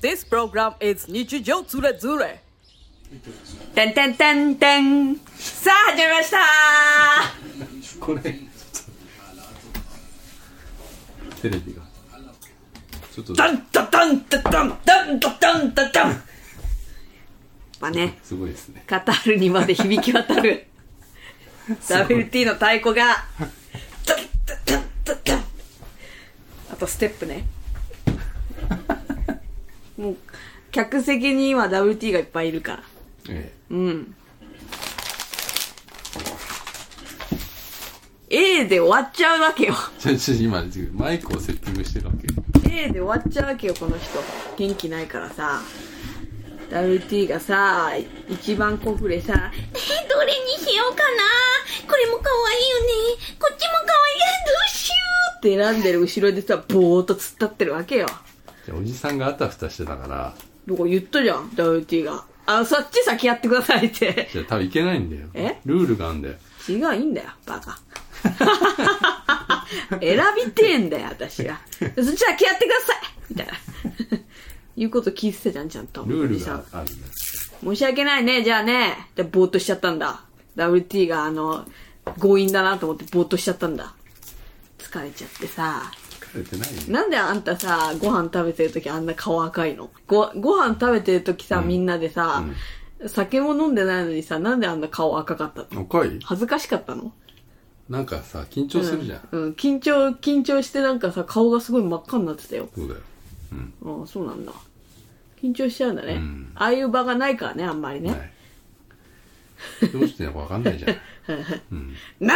This program is 日常ズレズレ。てんてんてんてん。さあ、始まりました。これ。テレビが。ちょっと。ダンダダンダダンダンダダンダダン。まあね、すごいですね。カタールにまで響き渡る。WT の太鼓が、ダンダダンダダン。あとステップね。もう、客席に今 WT がいっぱいいるから。えうん。A で終わっちゃうわけよ。えちょちょ今マイクをセッティングしてるわけ A で終わっちゃうわけよ、この人。元気ないからさ。WT がさ、一番コフレさ、え、どれにしようかな？これも可愛いよね。こっちも可愛いやどうしようって選んでる後ろでさ、ぼーっと突っ立ってるわけよ。おじさんがあたふたしてたからどこ言ったじゃん、WT が。あ、そっち先やってくださいって。じゃあ多分いけないんだよえ？ルールがあるんだよ違う、いいんだよ、バカ。選びてえんだよ、私は。そっち先やってくださいみたいな。いうこと聞いてたじゃん、ちゃんと。ルールがあるんだよ申し訳ないね、じゃあね。で、ぼーっとしちゃったんだ。WT が、あの、強引だなと思ってぼーっとしちゃったんだ。疲れちゃってさ。疲れてないよ。なんであんたさ、ご飯食べてるときあんな顔赤いの？ご、ご飯食べてるときさ、みんなでさ、酒も飲んでないのにさ、なんであんな顔赤かったの？赤い？恥ずかしかったの？なんかさ緊張するじゃん、うん、緊張、緊張してなんかさ、顔がすごい真っ赤になってたよ。そうだよ。ああ、そうなんだ。緊張しちゃうんだね。うん。ああいう場がないからね、あんまりね。はい。どうしてんのかわかんないじゃん。な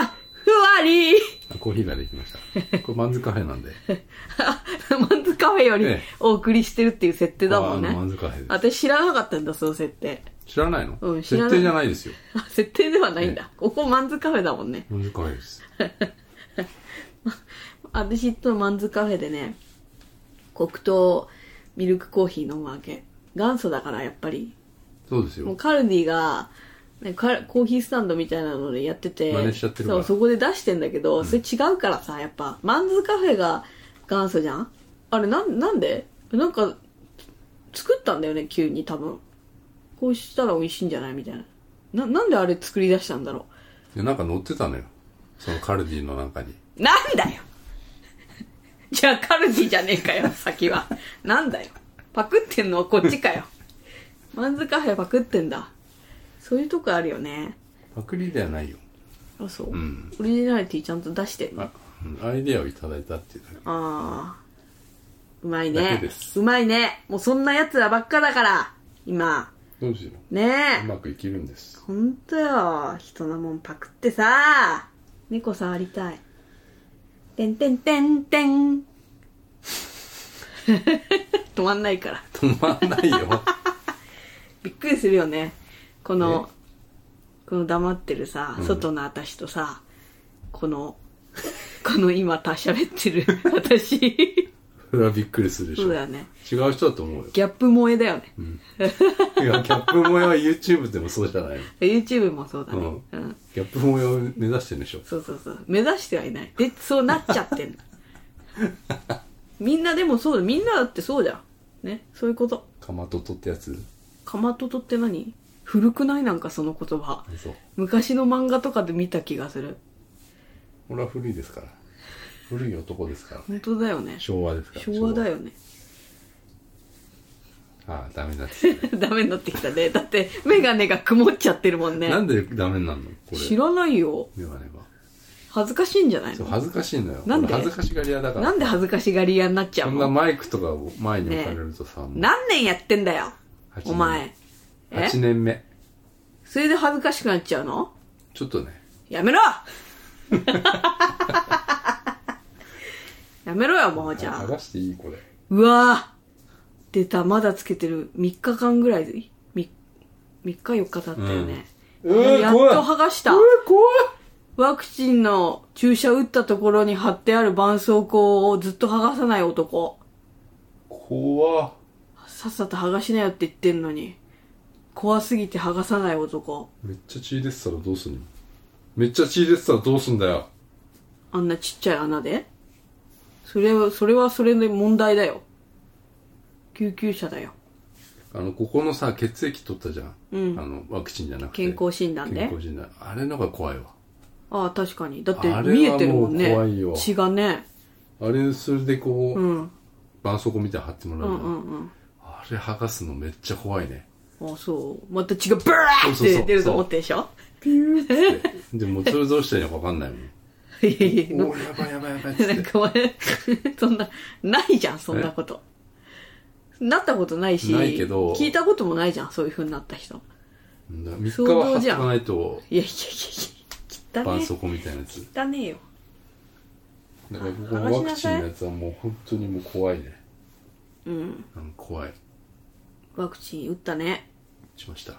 あ、ふわりあコーヒーができました これマンズカフェなんで マンズカフェよりええお送りしてるっていう設定だもんね。マンズカフェ私知らなかったんだ、その設定。知らないの、うん知らない設定じゃないですよあ設定ではないんだ。えここマンズカフェだもんね。マンズカフェです 私とマンズカフェでね、黒糖ミルクコーヒー飲むわけ。元祖だから、やっぱり。そうですよもうカルディが、ね、カコーヒースタンドみたいなのでやってて、真似しちゃってるからそう、そこで出してんだけど、それ違うからさ、やっぱ、マンズカフェが元祖じゃん？あれ、なん、なんで？なんか、作ったんだよね、急に多分。こうしたら美味しいんじゃないみたいな。な、なんであれ作り出したんだろでなんか載ってたのよそのカルディの中にう。なんだよ じゃあカルディじゃねえかよ、先は。なんだよ。パクってんのはこっちかよ。マンズカフェパクってんだ。そういうとこあるよね。パクリではないよあ、そう？んオリジナリティちゃんと出してんの？あうんアイデアをいただいたっていうだけああ。うまいだねうまいね。もうそんな奴らばっかだから。今。どうしようねうえ。まくいけるんですほんとよ。人のもんパクってさ。猫触りたい。てんてんてんてん。止まんないから。止まんないよ びっくりするよね。この、この黙ってるさ、外の私とさ、この、この今た喋ってる 私。それはびっくりするでしょそうだよね。違う人だと思うよギャップ萌えだよね。いやキャップ萌えは YouTube でもそうじゃないの YouTube もそうだね。うんうん。ギャップ萌えを目指してるんでしょそうそうそう。目指してはいない。で、そうなっちゃってんの。みんなでもそうだ。みんなだってそうじゃん。ね？そういうこと。かまととってやつ？かまととって何？古くない？なんかその言葉。昔の漫画とかで見た気がする。俺は古いですから古い男ですから本当だよね。昭和ですから昭和だよね。ああダメになってきた ダメになってきたね。だって、メガネが曇っちゃってるもんね。なんでダメになるの？これ知らないよ。メガネが恥ずかしいんじゃないの？そう恥ずかしいのよなんで？俺恥ずかしがり屋だからなんで恥ずかしがり屋になっちゃそなうんのマイクとかを前に置かれるとさ、もう何年やってんだよ？8年お前。え？8年目。それで恥ずかしくなっちゃうの？ちょっとね。やめろ！やめろよ、もうじゃあ。剥がしていい？これ。うわぁ。出た、まだつけてる。3日間ぐらい。で、3, 3日4日経ったよね。うん。やっと剥がした。怖い。ワクチンの注射打ったところに貼ってある絆創膏をずっと剥がさない男。怖っ。さっさと剥がしなよって言ってんのに。怖すぎて剥がさない男。めっちゃ血出てたらどうすんの？めっちゃ血出てたらどうすんだよ。あんなちっちゃい穴で？それは、それはそれで問題だよ。救急車だよ。あのここのさ血液取ったじゃん、うん。あのワクチンじゃなくて。健康診断で？健康診断。あれのが怖いわ。ああ確かに。だって見えてるもんね。怖いよ。血がね。あれそれでこう、うん。絆創膏みたいなの貼ってもらうじゃん、んうんうん。あれ剥がすのめっちゃ怖いねあそう。また血がブラーって出ると思ってでしょ？ピューって。でもそれどうしたらいいのか分かんないもん。いやいやおーやばいやばいやばいっつって。なんか前そんなないじゃんそんなこと。なったことないしないけど。聞いたこともないじゃんそういう風になった人。3日は貼っとかないと。いやいやいやいや汚ね。絆創膏みたいなやつ。汚ねえよ。だからここのワクチンのやつはもう本当にもう怖いね。うん。うん怖いワクチン打ったね。しました。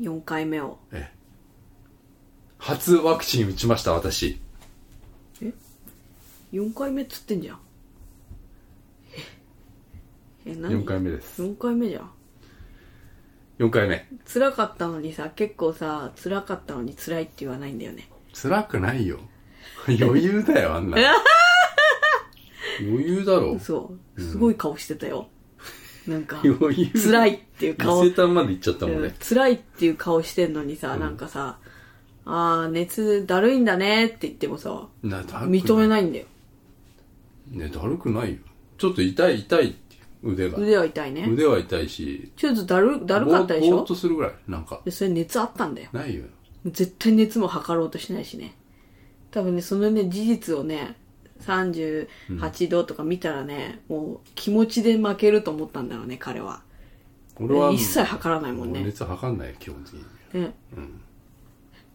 4回目を。ええ。初ワクチン打ちました私。4回目っつってんじゃん。え？え何？4回目です。4回目じゃん。4回目。辛かったのにさ結構さ辛かったのに辛いって言わないんだよね。辛くないよ。余裕だよあんな 余裕だろ。そうすごい顔してたよ、なんか 辛いっていう顔。伊勢丹まで行っちゃったもんうんね辛いっていう顔してんのにさ、なんかさ「ああ熱だるいんだね」って言ってもさ認めないんだよ。ねだるくないよ。ちょっと痛い痛いって腕が。腕は痛いね。腕は痛いし。ちょっとだるだるかったでしぼーぼーょっとするぐらい。なんか。でそれ熱あったんだよ。ないよ。絶対熱も測ろうとしないしね。多分ねそのね事実をね38度とか見たらね、もう気持ちで負けると思ったんだろうね彼は。俺は一切測らないもんね。俺熱測んないよ基本的に。ね、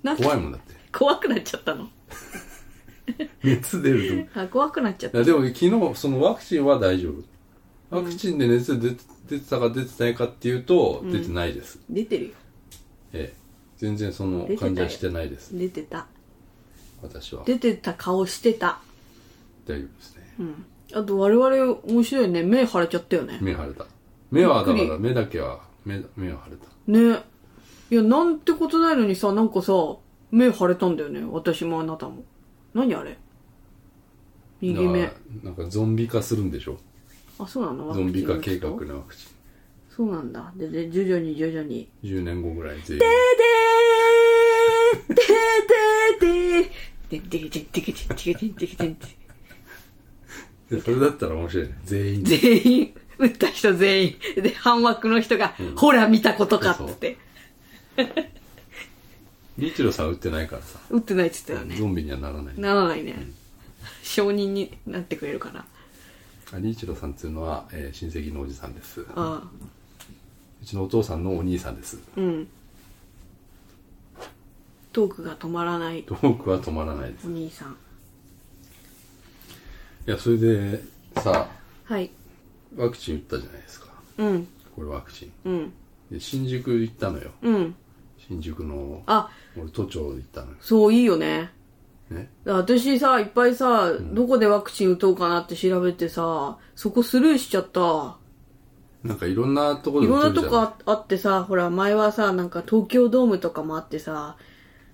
なんか怖いもんだって。怖くなっちゃったの？熱出るあ怖くなっちゃった。といやでも昨日そのワクチンは大丈夫。ワクチンで熱出て出てたか出てないかっていうと、出てないです。出てるよ。ええ。全然その出てたよ。感じはしてないです。出てた。私は。出てた顔してた大丈夫ですね。うん。あと我々面白いね。目腫れちゃったよね。目腫れた。目はだびっくり。から目だけは目目は腫れた。ね。いやなんてことないのにさなんかさ目腫れたんだよね。私もあなたも。何あれ？右目。だからなんかゾンビ化するんでしょ？あそうなの？ゾンビ化計画ワクチン打つとのワクチそうなんだ。でで徐々に徐々に。ン10年後ぐらい全員。でーでーでーでーででけでけでけでけでけでけでそれだったら面白いね。全員。全員打った人全員。で半枠の人が、ほら見たことかって。リチロさん打ってないからさ。打ってないっつってたよね。ゾンビにはならない。ならないね、承認になってくれるかな。あリーチロさんっていうのは、えー親戚のおじさんです。うあ。あちのお父さんのお兄さんです。うん。トークが止まらない。トークは止まらないです。お兄さんいやそれでさはい。ワクチン打ったじゃないですか。うん。これワクチン。うん。で新宿行ったのよ。うん。新宿のあ。俺都庁行ったのよ。そういいよね。ね。私さいっぱいさ、どこでワクチン打とうかなって調べてさそこスルーしちゃった。なんかいろんなとこいろんなとこああってさほら前はさなんか東京ドームとかもあってさ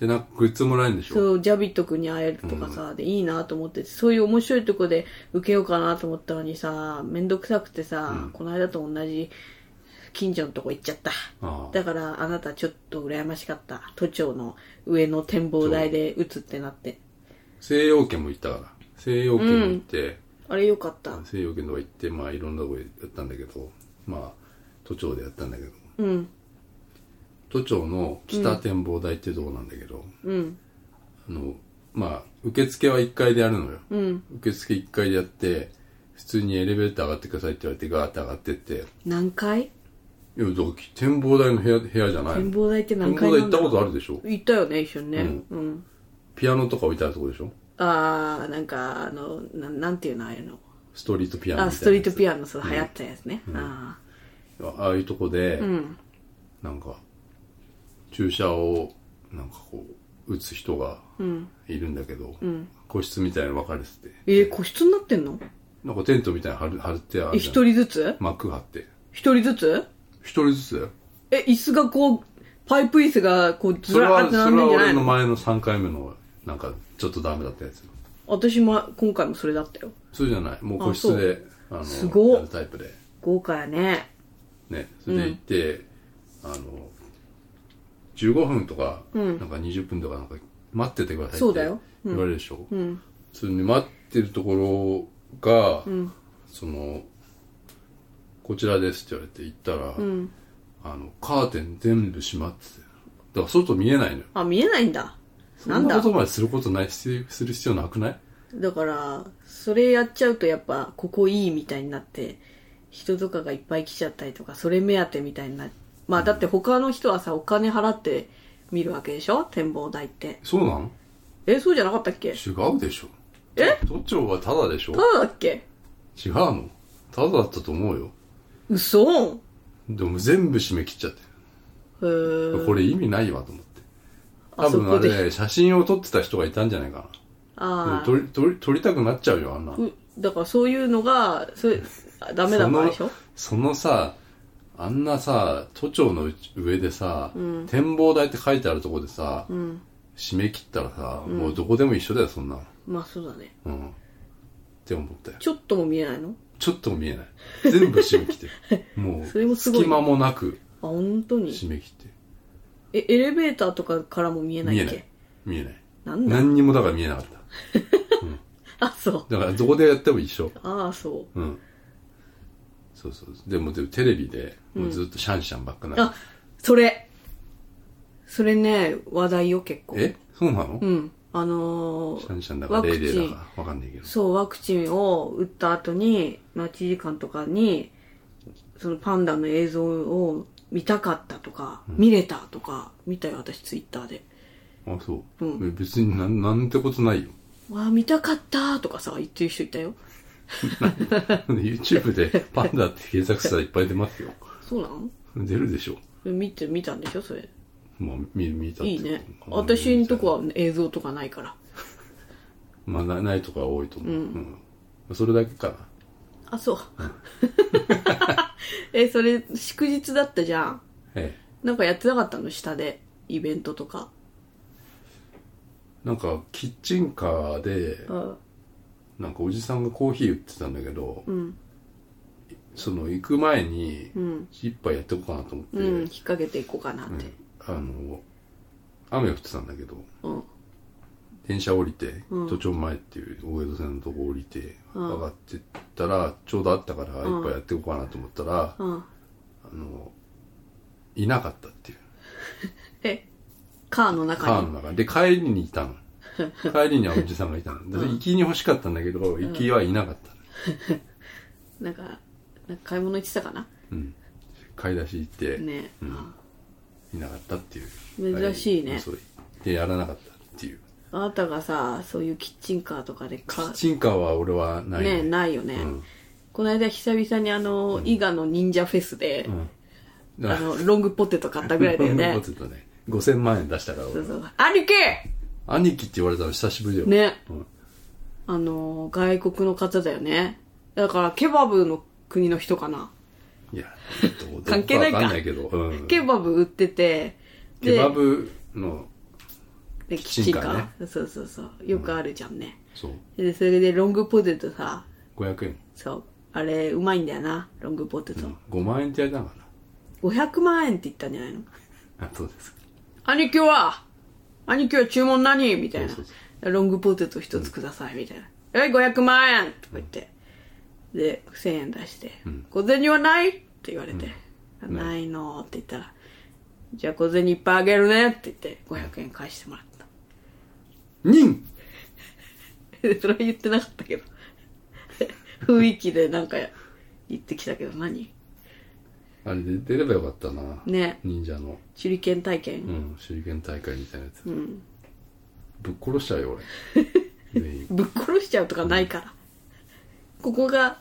でなんかグッズもらえるんでしょ？そうジャビット君に会えるとかさ、でいいなと思っててそういう面白いとこで受けようかなと思ったのにさめんどくさくてさ、この間と同じ近所のとこ行っちゃった。だからあなたちょっと羨ましかった。都庁の上の展望台で打つってなって。西洋圏も行ったから。西洋圏も行って、あれよかった。西洋圏とか行ってまあいろんなとこでやったんだけど。まあ都庁でやったんだけど。うん都庁の北展望台っていうとこなんだけど、うん。あのまあ受付は1階でやるのよ、うん。受付1階でやって普通にエレベーター上がってくださいって言われてガーって上がってって。何階？いやだから展望台の部屋部屋じゃない展の望台って何展望台行ったことあるでしょ？行ったよね一緒にね。うん。うん、ピアノとか置いてあるとこでしょ？ああなんかあのななんていうのああいうの。ストリートピアノあストリートピアノそう流行ったやつね、あああいうとこで、あうん。なんか注射をなんかこう打つ人がうんいるんだけど、ん個室みたいなの分かれてて。えー、個室になってんの？なんかテントみたいなの貼る貼ってあえる一人ずつ？幕張って。一人ずつ？一人ずつえ椅子がこうパイプ椅子がこうずらーって並んでんじゃないの？それは俺の前の3回目のなんかちょっとダメだったやつ私も今回もそれだったよ。そうじゃない？もう個室であのすごっ。やるタイプで。豪華やね。ねそれで行って、あの15分とか、うん。なんか20分とかなんか待っててくださいってそうだよ。うん。言われるでしょ、うん。それに待ってるところが、ん。そのこちらですって言われて行ったら、うん。あのカーテン全部閉まってて。だから外見えないのよ。あ見えないんだ。そなんだ？んなことまですることないしする必要なくない？だからそれやっちゃうとやっぱここいいみたいになって人とかがいっぱい来ちゃったりとかそれ目当てみたいになまあだって他の人はさお金払って見るわけでしょ？展望台って。そうなの？えそうじゃなかったっけ？違うでしょ。え？都庁はタダでしょ？ただだっけ？違うの？タダだったと思うよ。嘘？でも全部締め切っちゃって。へー。これ意味ないわと思って。あ多分あれ写真を撮ってた人がいたんじゃないかな。あ撮り撮り撮りたくなっちゃうよあんなあだからそういうのがそれあダメだからでしょ？そのさあんなさ都庁の上でさ、展望台って書いてあるとこでさ、うん。締め切ったらさ、もうどこでも一緒だよそんなの。まあそうだね。うん。って思ったよ。ちょっとも見えないの？ちょっとも見えない。全部締め切ってる。もうそれもすごいね。隙間もなくあ本当に？締め切ってる。えエレベーターとかからも見えないっけ？見えない。見えない。なんだ？何にもだから見えなかった。あそう。だからどこでやっても一緒。ああそう。うんそうそう。でもでもテレビでもうずっとシャンシャンばっかな、あそれ。それね話題よ結構。え？そうなの、うん。あのーシャンシャンだかレイレイだかわかんないけど。そうワクチンを打った後に待ち時間とかにそのパンダの映像を見たかったとか、見れたとか見たよ私ツイッターで。あそう、うん。え別になんなんてことないよ。わあ見たかったとかさ言ってる人いたよ YouTube でパンダって検索したらいっぱい出ますよ。そうなの？出るでしょ。見て見たんでしょ？それ。もう見見たいいね。うん私んとこは映像とかないから。まあなないとか多いと思う、うん。それだけかな。あそう。えそれ祝日だったじゃん。えなんかやってなかったの？下で。イベントとか。えなんかキッチンカーでうんなんかおじさんがコーヒー売ってたんだけど、うん。その行く前にうん。一杯やっておこうかなと思って、うん引っ掛けていこうかなって。あの雨降ってたんだけどうん。電車降りて、うん。都庁前っていう大江戸線のとこ降りて、うん。上がってったらちょうどあったから一杯やっていこうかなと思ったら、うん。あのいなかったっていう。えカーのカ中に？ーの中。で帰りにいたの帰りにはおじさんがいたの。で行きに欲しかったんだけど行きはいなかったの。なんかなんか買い物行ってたかな？うん。買い出し行って、ね、いなかったっていう。珍しいね。そう。でやらなかったっていう。あなたがさそういうキッチンカーとかでキかッチンカーは俺はないね。ないよね、うん。この間久々にあの、伊賀の忍者フェスで、うん。あのロングポテト買ったぐらいだよね。ポテトね。5000万円出したから俺そうそう。兄貴兄貴って言われたの久しぶりだよ。ね、うん。あの外国の方だよね。だからケバブの国の人かな。いやどう関係ないかかんないけど、うん、ケバブ売っててケバブのでキッチンカーね。そうそうそう。よくあるじゃんね、そう。でそれでロングポテトさ。500円、そう。あれうまいんだよな。ロングポテト、うん、5万円ってやりたのか500万円って言ったんじゃないの？なあそうです。兄貴は兄貴は注文何？みたいな。ロングポテト一つくださいみたいな「え500万円!」とか言って。で1000円出して「小銭はない?」って言われて「ないの」って言ったら「じゃあ小銭いっぱいあげるね」って言って。500円返してもらった。忍 それは言ってなかったけど。雰囲気でなんか言ってきたけど何？あれで出ればよかったな。ね。忍者の、手裏剣体験、うん、手裏剣大会みたいなやつ、ん。ぶっ殺しちゃうよ俺。全員ぶっ殺しちゃうとかないから、ここが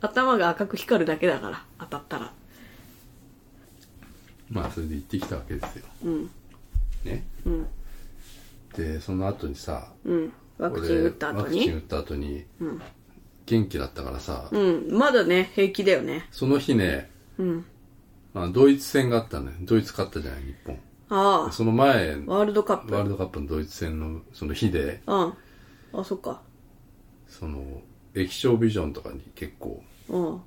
頭が赤く光るだけだから当たったら。まあそれで行ってきたわけですよ。うん。ね、うん。でその後にさうん。ワクチン打った後に？俺ワクチン打った後に、元気だったからさ、うん。まだね平気だよね。その日ね、うん。まあ、ドイツ戦があったのよ。ドイツ勝ったじゃない日本。あその前あワールドカップ。ワールドカップのドイツ戦のその日で。うんあそっか。その液晶ビジョンとかに結構うん。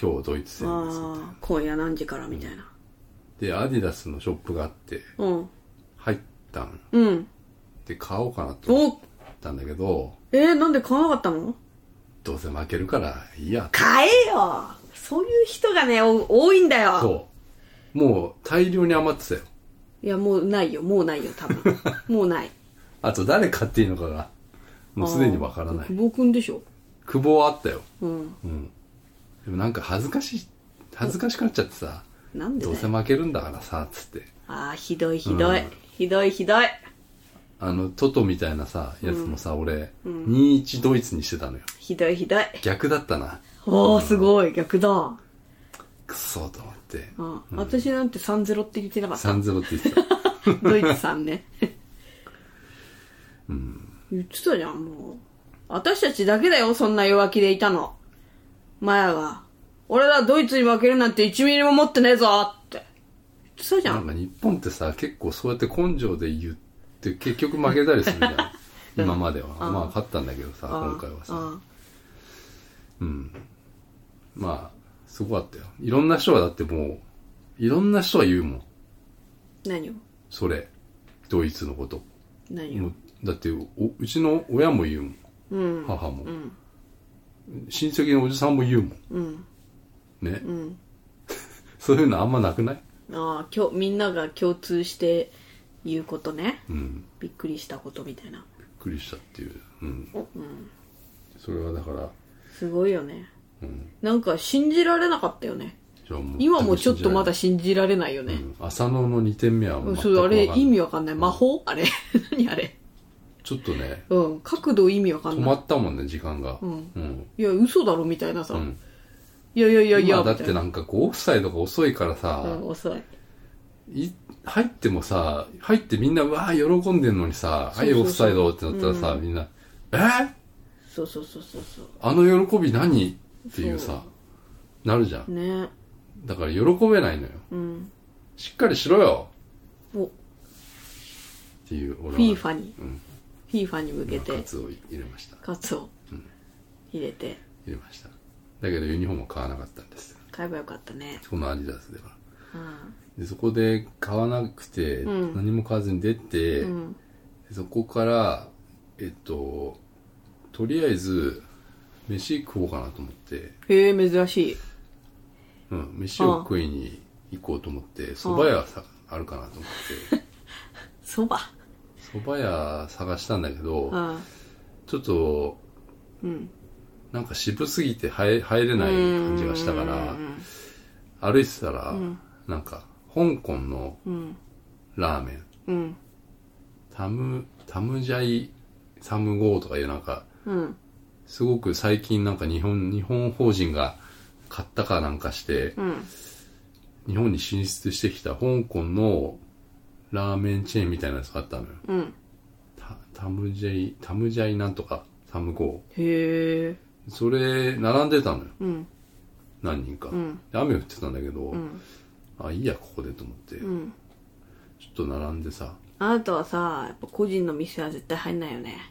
今日ドイツ戦ですああ。今夜何時からみたいな。でアディダスのショップがあってうん。入ったん。うん。で買おうかなと思っおたんだけどえー、なんで買わなかったの？どうせ負けるからいいや買えよそういう人がねお多いんだよ。そう。もう大量に余ってたよ。いやもうないよ。もうないよ多分。もうない。あと誰買っていいのかがもうすでにわからない。久保くんでしょ。久保はあったよ。うん。うん。でもなんか恥ずかしい恥ずかしくなっちゃってさなんでどうせ負けるんだからさつって。ああひどいひどい、うん。ひどいひどい。あのトトみたいなさやつもさ、俺、2-1ドイツにしてたのよ。ひどいひどい。逆だったなおおすごい逆だ。くそと思って。あ、私なんて3-0って言ってなかった。3-0って言ってた。ドイツさんね。言ってたじゃんもう。私たちだけだよそんな弱気でいたの。マヤが俺らドイツに負けるなんて1ミリも持ってねえぞって。言ってたじゃなんんか日本ってさ結構そうやって根性で言って結局負けたりするじゃん。今までは。まあ勝ったんだけどさ今回はさ。あ。うんまあすごかったよ。いろんな人がだってもういろんな人が言うもん。何を？それ。ドイツのこと。何を？だっておうちの親も言うもん。うん。母も、親戚のおじさんも言うもん。うん。ね、ん。そういうのあんまなくない？ああ今日みんなが共通して言うことね。うん。びっくりしたことみたいな。びっくりしたっていう。うん、それはだから、すごいよね。うん、なんか信じられなかったよね。今もちょっとまだ信信じられないよね。うん、浅野の2点目はもうそうあれ意味わかんない。魔法？あれ？何あれ？ちょっとねうん。角度意味わかん止ない。まったもんね時間が。うん。うん、いや嘘だろみたいなさ、うん。いやいやいやいや今だってな。んかこうオフサイドが遅いからさ、うん遅い。い入ってもさ入ってみんなうわー喜んでんのにさはいオフサイドってなったらさ、みんなえ？ー、そうそうそうそうそあの喜び何？っていうそさなるじゃん。うね。だから喜べないのよ。うん。しっかりしろよ。お。っていう俺は。フィーファに。うん。フィーファに向けて。カツを入れました。カツを入れて。入れました。だけどユニフォームは買わなかったんです買えばよかったね。このアディダスでは。うん。でそこで買わなくて、うん。何も買わずに出て、うん。でそこからえっととりあえず飯食おうかなと思って、へえ珍しい。うん、飯を食いに行こうと思って蕎麦屋さあるかなと思って。そば蕎麦屋探したんだけどあちょっとうん。なんか渋すぎて入入れない感じがしたからうん歩いてたら、なんか香港のうん。ラーメン。うん。タムタムジャイサムゴーとかいうなんかうんすごく最近なんか日本日本法人が買ったかなんかしてうん。日本に進出してきた香港のラーメンチェーンみたいなやつがあったのよ。うん。タタムジャイタムジャイなんとかサムゴへえー。それ並んでたのよ。うん。何人か、雨降ってたんだけど、ん。あいいやここでと思って、うん。ちょっと並んでさ。あなたはさやっぱ個人の店は絶対入んないよね。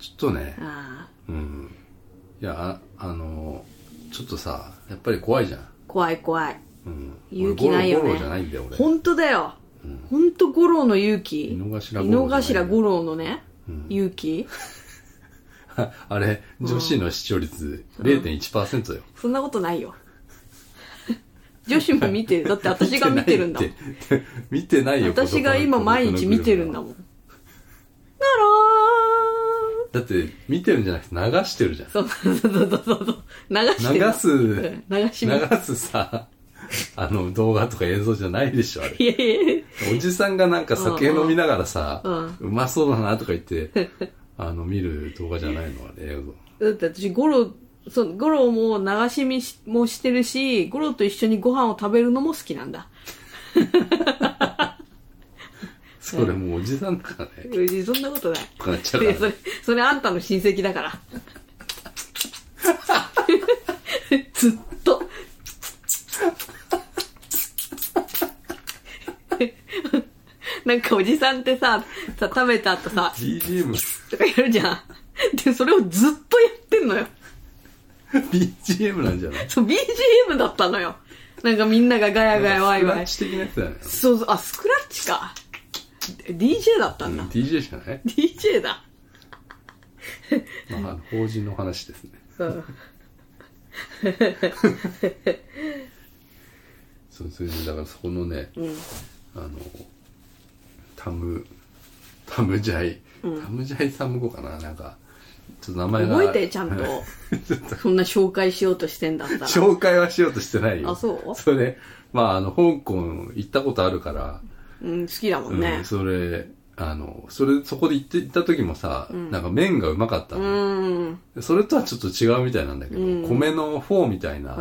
ちょっとねああうん。いやああのちょっとさやっぱり怖いじゃん、怖い怖い。うん、勇気ないよね。俺ゴロゴロじゃないんだよ俺。本当だよ、本当五郎の勇気。井の頭五郎井の頭五郎のね、勇気。あれ女子の視聴率0.1%よ、そんなことないよ。女子も見てる。だって私が見てるんだもん。見てないって。見てないよ私が今毎日見てるんだもん。ならだって見てるんじゃなくて流してるじゃん。ーそうそうそうそうそう。流してる。流すうん流し見流すさあの動画とか映像じゃないでしょあれ。いやいや。おじさんがなんか酒飲みながらさ、ううまそうだなとか言ってあの見る動画じゃないのあれ映像。だって私ゴロそうゴロも流し見しもしてるしゴロと一緒にご飯を食べるのも好きなんだそれもうおじさんだからね。そんなことない。こうなっちゃうからいやそれそれあんたの親戚だから。ずっと。なんかおじさんってささ食べた後さ BGM とかやるじゃん。でそれをずっとやってんのよ。BGM なんじゃない？そう、BGM だったのよ。なんかみんながガヤガヤワイワイ。スクラッチ的なやつだよね。そうそう、あ、スクラッチか。DJ だったんだ。うん DJ じゃない？DJ だ。まあ法人の話ですね。うん。そう、それで、だからそこのね、うん。あの、タム、タムジャイ、うんタムジャイサム語かな？なんか、ちょっと名前が。覚えて、ちゃん と。そんな紹介しようとしてんだったら。紹介はしようとしてないよ。あそう？それ、まあ、あの、香港行ったことあるから、うん、好きだもうんね。それ、あの、それ、そこで行って、行った時もさ、なんか麺がうまかったうの、ん。それとはちょっと違うみたいなんだけど、うん米のフォーみたいな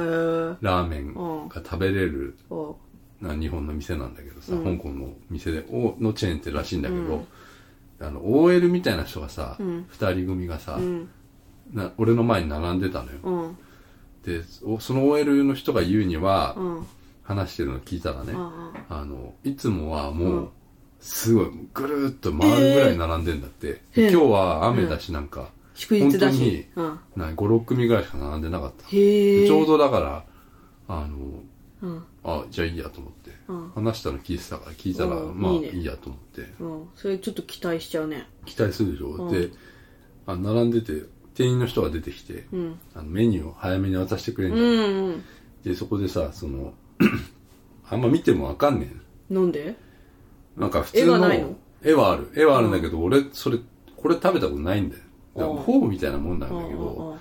ラーメンが食べれるおな日本の店なんだけどさ、うん香港の店でおのチェーンってらしいんだけど、あの OL みたいな人がさ、二うん人組がさ、うん。な俺の前に並んでたのよ、うん。でおその OL の人が言うには、うん。話してるの聞いたらね、ああのいつもはもう、うんすごいぐるーっと回るぐらい並んでんだって、今日は雨だしなんか、祝日だ本当にし。うん。な56組ぐらいしか並んでなかった。ちょうどだからあのうん。あじゃあいいやと思って、うん話したの聞いてたから聞いたらうんまあいいやと思ってうん。それちょっと期待しちゃうね。期待するでしょ、うんであ並んでて店員の人が出てきて、うん。あのメニューを早めに渡してくれるんうだよ、んうん。でそこでさそのあんま見てもわかんねえな。んで？なんか普通の絵がないの？絵はある。絵はあるんだけど、俺それこれ食べたことないんだよ。だかフォーみたいなもんなんだけど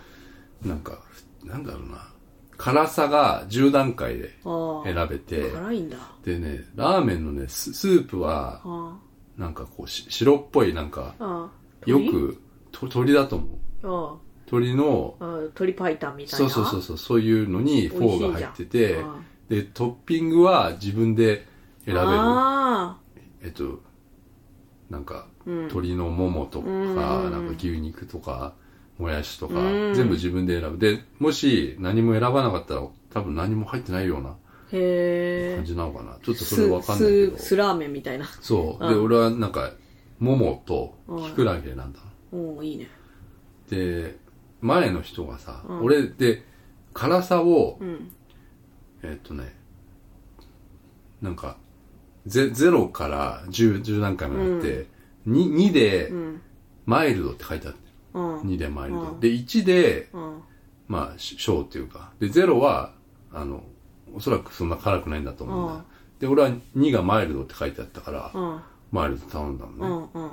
なんかなんだろうな。辛さが10段階で。選べて。辛いんだ。でねラーメンのねススープはあなんかこうし白っぽいなんか。よくと鶏だと思う。あ鶏のあ。ああ。鶏白湯みたいな？そうそうそうそうそういうのにフォーが入っててでトッピングは自分で選べる。あえっとなんか、うん。鶏のももとか、うん。なんか牛肉とかもやしとか、うん。全部自分で選ぶ。でもし何も選ばなかったら多分何も入ってないようなあ。へえ感。じなのかな。ちょっとそれわかんないけど。ススラーメンみたいな。そう。で、うん。俺はなんかももときくらげなんだ、おおいいね。で前の人がさ、うん。俺で辛さをうん。えっとねなんかゼ0から 10, 10段階まであって、2, 2でうん。マイルドって書いてあってうん。2でマイルド、うんで1でうん。まあし小っていうかで0はあのおそらくそんな辛くないんだと思うんだで俺は2がマイルドって書いてあったから、うん。マイルド頼んだうのね、ん。うん。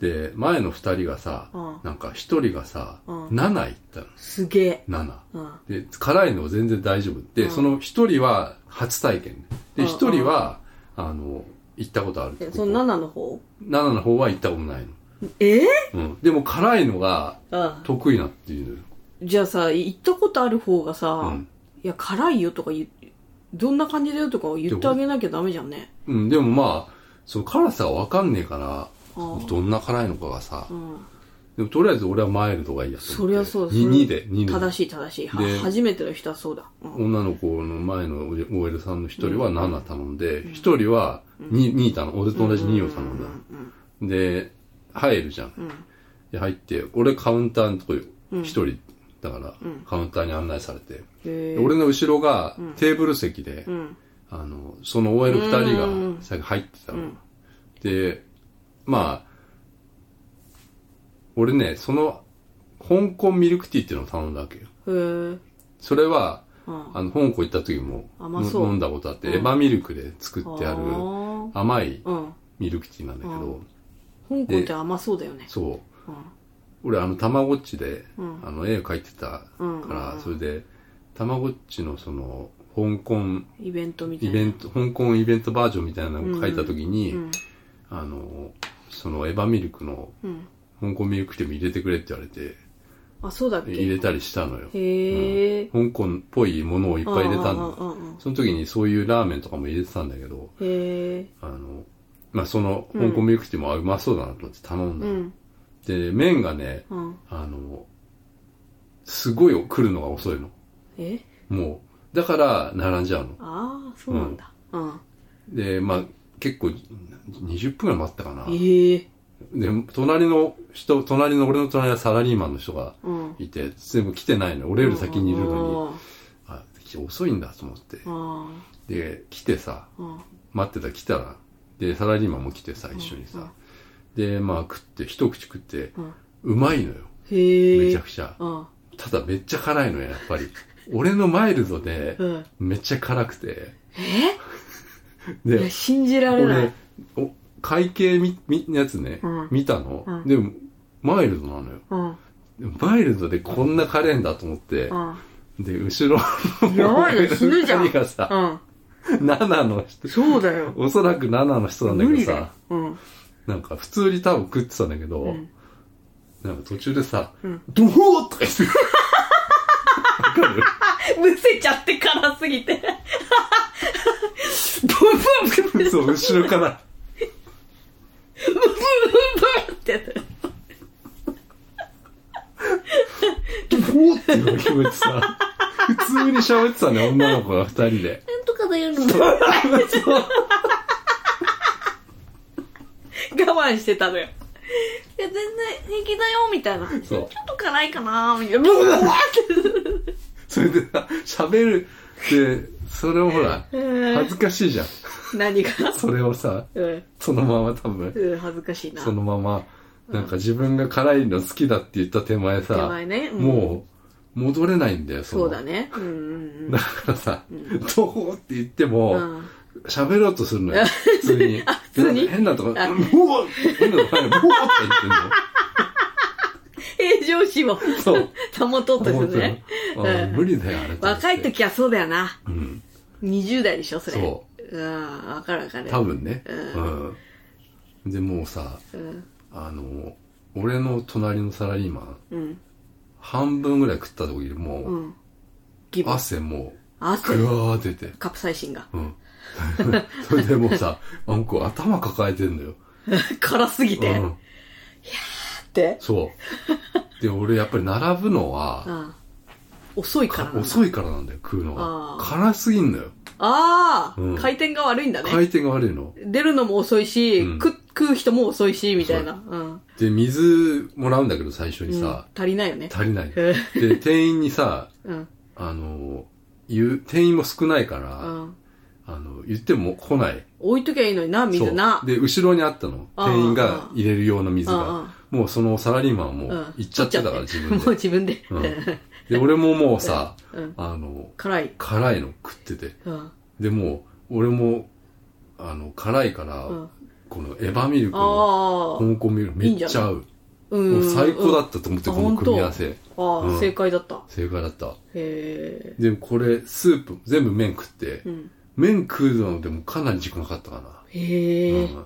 で前の2人がさ、うん。なんか1人がさ、うん。7いったの。すげえ。7うん。で辛いの全然大丈夫。で、うん。その1人は初体験。でうん1人は、あの行ったことあるえ、その7の方？7の方は行ったことないええ？の、うん、でも辛いのがあ得意なっていう。じゃあさ、行ったことある方がさ、うん。いや、辛いよとかどんな感じだよとか言ってあげなきゃダメじゃんね。うん、でもまあ、その辛さがわかんねえから、あどんな辛いのかがさ、うん。でもとりあえず俺はマイルドがいいやと思って。そりゃそうだ。2, それ2で、2で。正しい正しい。初めての人はそうだ。うん。女の子の前の OL さんの一人は7頼んで、一、人は 2, 2頼ん俺と同じ2を頼んだ。で、入るじゃん。で、入って、俺カウンターのとこ一人だから、カウンターに案内されて、俺の後ろがテーブル席で、うん。あの、その OL2 人うんが先入ってたの。で、まあ、俺ね、その、香港ミルクティーっていうのを頼んだわけよ。へえ。それは、うんあの、香港行った時も飲んだことあって、うんエバミルクで作ってあるあ甘いうん。ミルクティーなんだけど、香港って甘そうだよね。そう。うん。俺あの、たまごっちで、うんあの、絵描いてたから、うんそれで、たまごっちのその、香港イベントみたいな。イベント、香港イベントバージョンみたいなのを書いた時に、うん。あの、そのエヴァミルクのうん。香港ミルクティーも入れてくれって言われて、あ、そうだっけ？入れたりしたのよ。へえ。香港っぽいものをいっぱい入れたんだその時にそういうラーメンとかも入れてたんだけど、へえ。あの、まあ、その香港ミルクティーもあうまそうだなと思って頼んだの、うん。で、麺がね、うん。あの、すごい来るのが遅いの。え？もう。だから、並んじゃうの。ああ、そうなんだ。うん。で、まあ、結構、20分ぐらい待ったかな。ええ。で、隣の人、隣の俺の隣はサラリーマンの人がうんいて、全部来てないの。俺より先にいるのに、に。あ、遅いんだと思って。あで、来てさ。待ってた来たら、で、サラリーマンも来てさ、一緒にさ。で、まあ食って、一口食って、うまいのよ。めちゃくちゃ。うん。ただめっちゃ辛いのよ、やっぱり。俺のマイルドでう、ん。めっちゃ辛くて。いやで、信じられない俺。、お会計み、み、やつね、うん見たの、うんでも、マイルドなのよ。うん。マイルドでこんな辛いんだと思って、うん。で、後ろの、やばいね死ぬじゃんがさ、うん。7の人、そうだよ。おそらく7の人なんだけどさ、。うん。なんか普通に多分食ってたんだけど、んなんか途中でさ、んドホーとか言って、むせちゃって辛すぎて。ブンブンブンブンそう、後ろから、ってやった。ドホーっていうのが聞こえてさ、普通に喋ってたね、女の子が二人で。なんとかだよ、の。我慢してたのよ。いや、全然平気だよ、みたいな。ちそうょっと辛いかな、みたいな。ブワーって。それでさ、喋るって、それをほら、うん恥ずかしいじゃん。何が？それをさ、うん。そのまま多分、うん、恥ずかしいな。そのまま、なんか自分が辛いの好きだって言った手前さ、手前ねうんもう、戻れないんだよ、そのそうだね。うんうん だからさ、どうって言っても、うん。喋ろうとするのよ。普通に。あ普通に？変なとこ、うあわ変なとこ、うわって言ってんの。平常心をそう。保とうとするね。無理だよ、あれ。若い。時はそうだよな。うん。20代でしょ、それ。。そううん、わかるわかる。多分ね。ううん。で、もうさ、うん。あの、俺の隣のサラリーマン、うん。半分ぐらい食った時にもう、うん。汗もう、汗ぐ。わー出て。カプサイシンが。うん。それでもうさ、あんこ頭抱えてんだよ。辛すぎて。っうん。て。そう。で、俺やっぱり並ぶのうは、ん。遅いからなんだ。遅いからなんだよ、食うのあが。ー辛すぎんのよ。ああ、うん回転が悪いんだね。回転が悪いの。出るのも遅いし、うん食食う人も遅いし、みたいな。うん。で、水もらうんだけど、最初にさ、うん足りないよね。足りない。へ で、店員にさ、うん。あの、言う、店員も少ないから、うん。あの、言っても来ない。置いときゃいいのにな、水なそう。。で、後ろにあったの。あー店員が入れる用の水あが。もうそのサラリーマンはもう行っちゃってたから、自分 もうで。自分で。うんで、俺ももうさ、うんあの、辛い。辛いの食ってて。うん。で、もう、俺も、あの、辛いから、うんこのエヴァミルクのああ。香港ミルクめっちゃ合う。うんもう最高だったと思って、あこの組み合わせ。ああ、うん正解だった。正解だった。へえ。で、これ、スープ、全部麺食って、うん。麺食うのでもかなり時間かかったかな。へえ。うん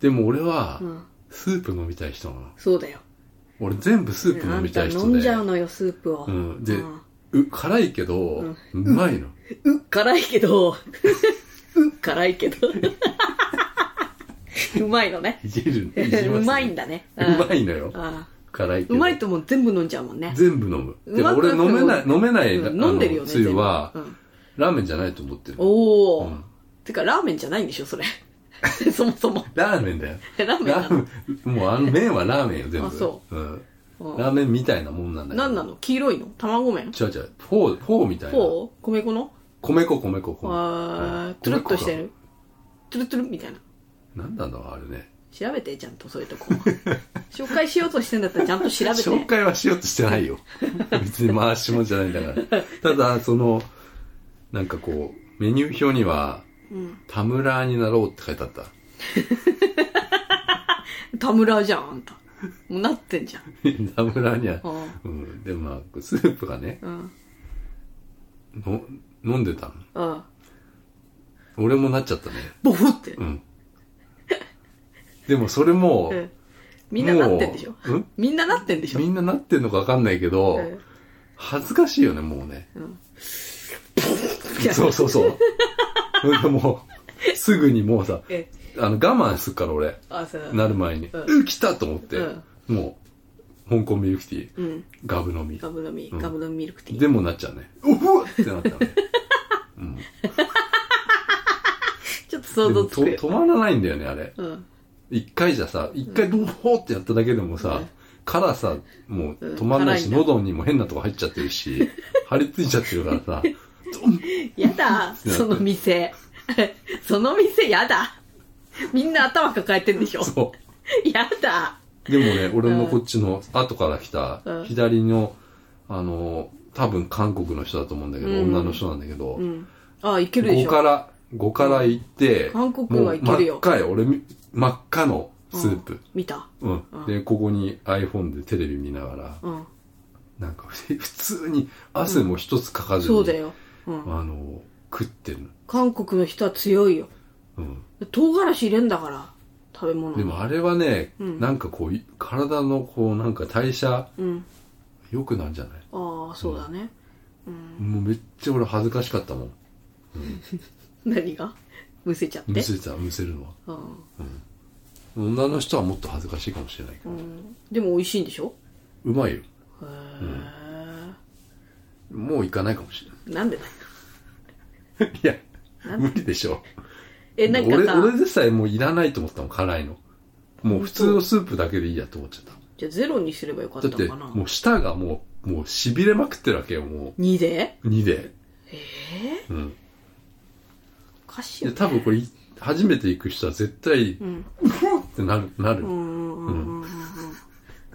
でも俺はう、ん。スープ飲みたい人なの。そうだよ。俺全部スープ飲みたい人で。飲んじゃうのよ、スープを。うん。で、うんう辛いけど、うまいの。う、辛いけど、う、辛いけど。うまいのね。いじる。いじりますうまいんだね。うまいのよ。あ辛い。うまいともう全部飲んじゃうもんね。全部飲む。でも俺飲めない、飲めない、うん飲んでるよね。つゆは、ラーメンじゃないと思ってる。おお、うんてか、ラーメンじゃないんでしょ、それ。そもそも。ラーメンだよ。ラーメンもうあの麺はラーメンよ、全部。。あそうん。うんラーメンみたいなもんなんだけど。何なの？黄色いの？卵麺？違う違う。フォー、フォーみたいな。フォー？米粉の？米粉、米粉、米粉。あー、トゥルッとしてる？トゥルトゥルみたいな。なんなんだろう、あれね。調べて、ちゃんとそういうとこ。紹介しようとしてんだったらちゃんと調べて。紹介はしようとしてないよ。別に回し物じゃないんだから。ただ、その、なんかこう、メニュー表には、田村になろうって書いてあった。田村じゃん、あんた。もうなってんじゃん。田村には、ううん。でもまあ、スープがね、うん。の飲んでたの。うん。俺もなっちゃったね。ボフって。うん。でもそれも、うんみんななってんでしょ？もううん？みんななってんでしょ？みんななってんのかわかんないけど、うん恥ずかしいよね、もうね。そうそうそう。それでもう、すぐにもうさ、え、あの、我慢すっから俺、あ、そう。なる前に。うんう来たと思って、うんもう、香港ミルクティー、うん。ガブ飲み。ガブ飲み、うんガブ飲みミルクティー。でもなっちゃうね。おふわってなったね。ちょっと想でもと像つくよ。止まらないんだよね、あれ。うん。一回じゃさ、一回ドーってやっただけでもさ、辛さもう止まんないし、うん辛いんだ喉にも変なとこ入っちゃってるし、張り付いちゃってるからさ、やだ、その店。その店やだ。みんな頭抱えてんでしょ。そ やだ。う。でもね、俺のこっちの後から来たうん、左の、あの、多分韓国の人だと思うんだけど、うん女の人なんだけど、うん。あ、いけるでし5ょ。から、5から行って、韓国はいけるよ真っ赤よ。俺、み真っ赤のスープ。見た。うん。で、ここに iPhone でテレビ見ながら、うん。なんか、普通に汗も一つかかずに、そうだよ。うん。あの、食ってるの。韓国の人は強いよ。うん。唐辛子入れんだから、食べ物にでもあれはね、うんなんかこうい、体のこう、なんか代謝うん。良くなんじゃない？ああ、そうだね。もうめっちゃ俺恥ずかしかったもん。何が？むせちゃって？むせた、むせるのは。うん。女の人はもっと恥ずかしいかもしれないけど。うん。でも美味しいんでしょ？うまいよ。へえ。もう行かないかもしなんでだよ。い。いや、無理でしょ。え、なんか俺、さ、俺でさえもういらないと思ったもん、辛いの。もう普通のスープだけでいいやと思っちゃった。じゃあゼロにすればよかっただって、のかなもう舌がもう、もう痺れまくってるわけよ、も2で？う。2で。ええうん。で、おかしいよね。多分これ、初めて行く人は絶対、んってなる、なる。うんうんうんうんうん。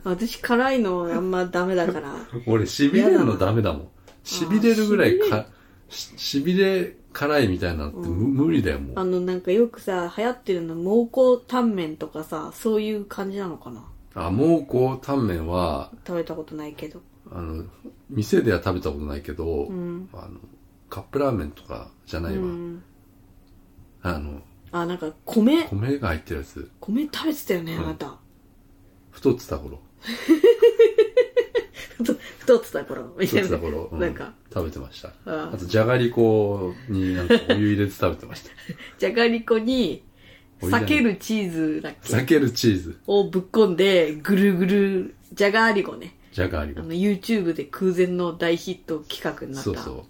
私辛いのあんまダメだから。俺、痺れるのダメだもん。痺れるぐらいか、し痺れ辛いみたいなのってむ無理だよ、もう。あのなんかよくさ、流行ってるの蒙古タンメンとかさ、そういう感じなのかな？あ、蒙古タンメンは、食べたことないけど。あの、店では食べたことないけど、んあの、カップラーメンとかじゃないわ。うん。あの、あ、なんか米、米が入ってるやつ、米食べてたよね、あなた。太ってた頃。太太ってた頃、みたいな。太ってた頃、うんなんか、食べてました。ああと、じゃがりこになんかお湯入れて食べてました。じゃがりこに、避けるチーズだっけ？避けるチーズ。をぶっこんで、ぐるぐる、じゃがりこね。じゃがりこあ。の、YouTube で空前の大ヒット企画になった。そうそう。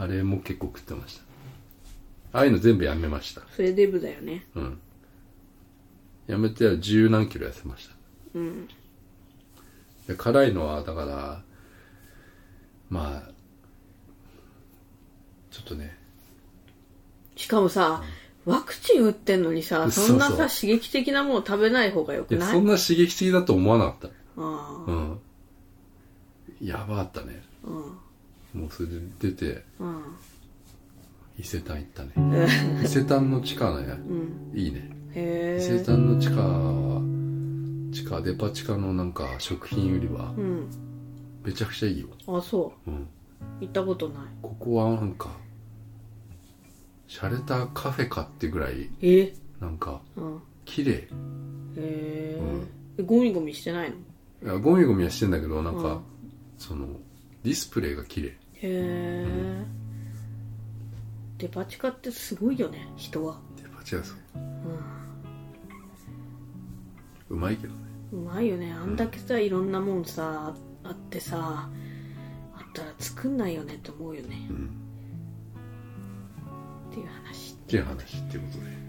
あれも結構食ってました。ああいうの全部やめました。それデブだよね。うん。やめて十何キロ痩せました。うん。で辛いのは、だから、まあ、ちょっとね、しかもさ、ワクチン打ってんのにさ、そんなさ、刺激的なもの食べない方がよくない？そんな刺激的だと思わなかった。ああうん。やばかったね。うん。もうそれで出て、うん。伊勢丹行ったね。伊勢丹の地下ね、うん。いいね。へ伊勢え。丹の地下、デパ地下のなんか食品売り場、うん。めちゃくちゃいいよ。あ、そうん。う。行ったことない。ここはなんか、洒落たカフェかってぐらい、え？なんか、うん。綺麗。へえ。えゴミゴミしてないの？いやゴミゴミはしてんだけど、なんか、うんその、ディスプレイが綺麗。へえ。デパ地下ってすごいよね、人は。デパ地下そう。うまいけどね。うまいよね。あんだけさ、いろんなもんさ、あってさ、あったら作んないよねって思うよね。うん。っていう話。っていう話っていうことで。